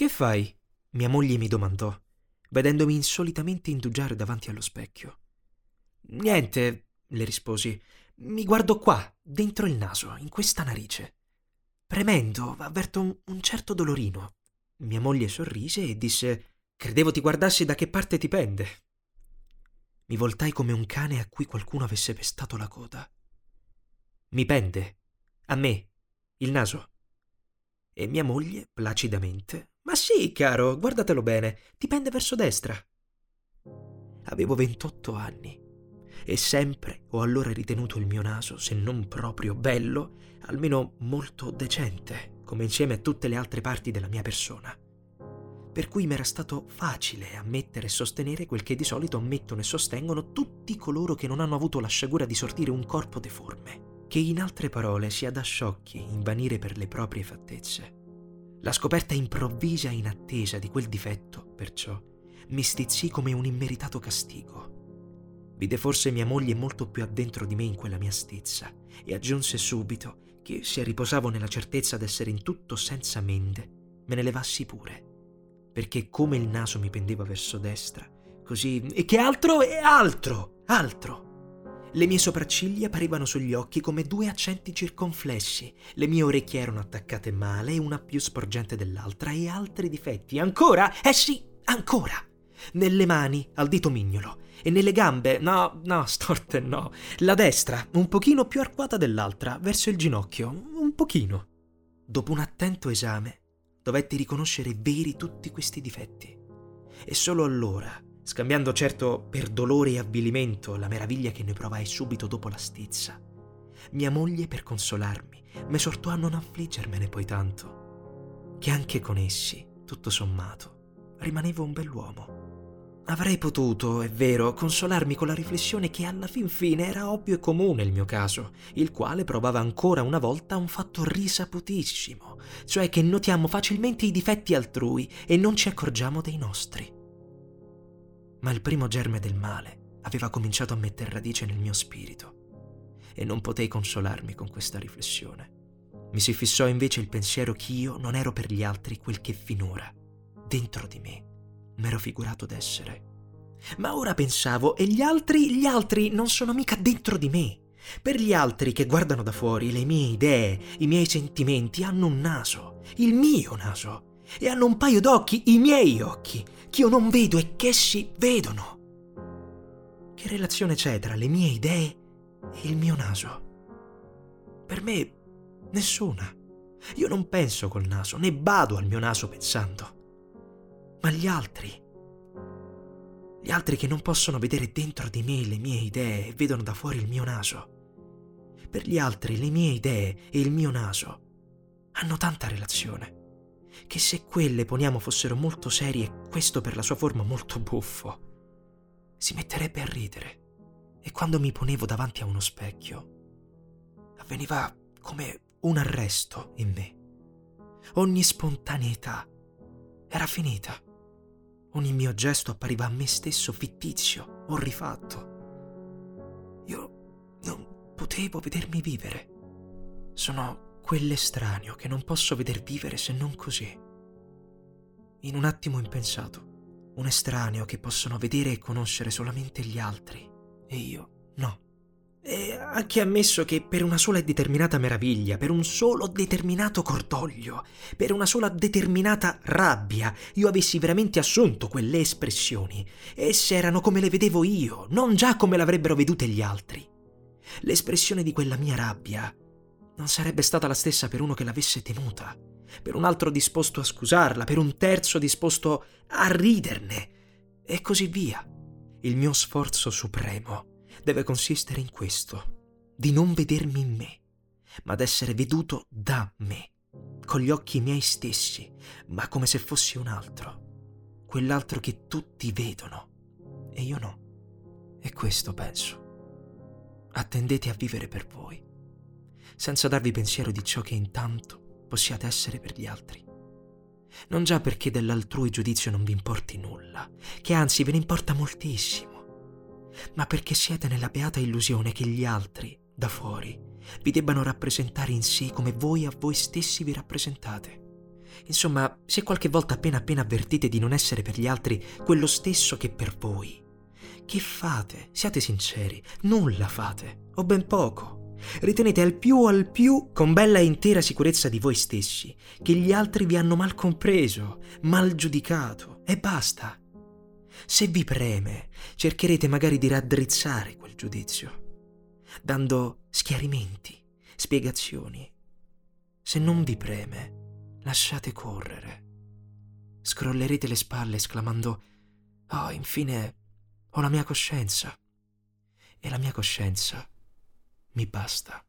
Che fai? mia moglie mi domandò, vedendomi insolitamente indugiare davanti allo specchio. Niente, le risposi. Mi guardo qua, dentro il naso, in questa narice. Premendo, avverto un, un certo dolorino. Mia moglie sorrise e disse Credevo ti guardassi da che parte ti pende. Mi voltai come un cane a cui qualcuno avesse pestato la coda. Mi pende. A me. Il naso. E mia moglie, placidamente. Ma sì, caro, guardatelo bene. Ti pende verso destra. Avevo 28 anni e sempre ho allora ritenuto il mio naso, se non proprio bello, almeno molto decente, come insieme a tutte le altre parti della mia persona per cui mi era stato facile ammettere e sostenere quel che di solito ammettono e sostengono tutti coloro che non hanno avuto la sciagura di sortire un corpo deforme, che in altre parole sia da sciocchi invanire per le proprie fattezze. La scoperta improvvisa e inattesa di quel difetto, perciò, mi stizzì come un immeritato castigo. Vide forse mia moglie molto più addentro di me in quella mia stizza e aggiunse subito che se riposavo nella certezza d'essere in tutto senza mende, me ne levassi pure perché come il naso mi pendeva verso destra, così... E che altro? E altro! Altro! Le mie sopracciglia parevano sugli occhi come due accenti circonflessi, le mie orecchie erano attaccate male, una più sporgente dell'altra, e altri difetti. Ancora? Eh sì, ancora! Nelle mani, al dito mignolo, e nelle gambe, no, no, storte no. La destra, un pochino più arcuata dell'altra, verso il ginocchio, un pochino. Dopo un attento esame, dovetti riconoscere veri tutti questi difetti. E solo allora, scambiando certo per dolore e avvilimento la meraviglia che ne provai subito dopo la stizza, mia moglie, per consolarmi, m'esortò a non affliggermene poi tanto, che anche con essi, tutto sommato, rimanevo un bell'uomo. Avrei potuto, è vero, consolarmi con la riflessione che alla fin fine era ovvio e comune il mio caso, il quale provava ancora una volta un fatto risaputissimo, cioè che notiamo facilmente i difetti altrui e non ci accorgiamo dei nostri. Ma il primo germe del male aveva cominciato a mettere radice nel mio spirito e non potei consolarmi con questa riflessione. Mi si fissò invece il pensiero che io non ero per gli altri quel che finora, dentro di me, m'ero figurato d'essere. Ma ora pensavo, e gli altri, gli altri non sono mica dentro di me. Per gli altri che guardano da fuori, le mie idee, i miei sentimenti hanno un naso, il mio naso, e hanno un paio d'occhi, i miei occhi, che io non vedo e che essi vedono. Che relazione c'è tra le mie idee e il mio naso? Per me, nessuna. Io non penso col naso, né bado al mio naso pensando ma gli altri. Gli altri che non possono vedere dentro di me le mie idee e vedono da fuori il mio naso. Per gli altri le mie idee e il mio naso hanno tanta relazione che se quelle poniamo fossero molto serie, questo per la sua forma molto buffo, si metterebbe a ridere. E quando mi ponevo davanti a uno specchio, avveniva come un arresto in me. Ogni spontaneità era finita. Ogni mio gesto appariva a me stesso fittizio o rifatto. Io non potevo vedermi vivere. Sono quell'estraneo che non posso veder vivere se non così. In un attimo impensato, un estraneo che possono vedere e conoscere solamente gli altri, e io no. E anche ammesso che per una sola e determinata meraviglia, per un solo determinato cordoglio, per una sola determinata rabbia, io avessi veramente assunto quelle espressioni, esse erano come le vedevo io, non già come l'avrebbero vedute gli altri. L'espressione di quella mia rabbia non sarebbe stata la stessa per uno che l'avesse tenuta, per un altro disposto a scusarla, per un terzo disposto a riderne, e così via. Il mio sforzo supremo deve consistere in questo, di non vedermi in me, ma d'essere veduto da me, con gli occhi miei stessi, ma come se fossi un altro, quell'altro che tutti vedono e io no. E questo penso. Attendete a vivere per voi, senza darvi pensiero di ciò che intanto possiate essere per gli altri. Non già perché dell'altrui giudizio non vi importi nulla, che anzi ve ne importa moltissimo ma perché siete nella beata illusione che gli altri, da fuori, vi debbano rappresentare in sé come voi a voi stessi vi rappresentate. Insomma, se qualche volta appena appena avvertite di non essere per gli altri quello stesso che per voi, che fate? Siate sinceri, nulla fate, o ben poco. Ritenete al più al più, con bella e intera sicurezza di voi stessi, che gli altri vi hanno mal compreso, mal giudicato, e basta. Se vi preme, cercherete magari di raddrizzare quel giudizio, dando schiarimenti, spiegazioni. Se non vi preme, lasciate correre. Scrollerete le spalle esclamando Oh, infine ho la mia coscienza. E la mia coscienza mi basta.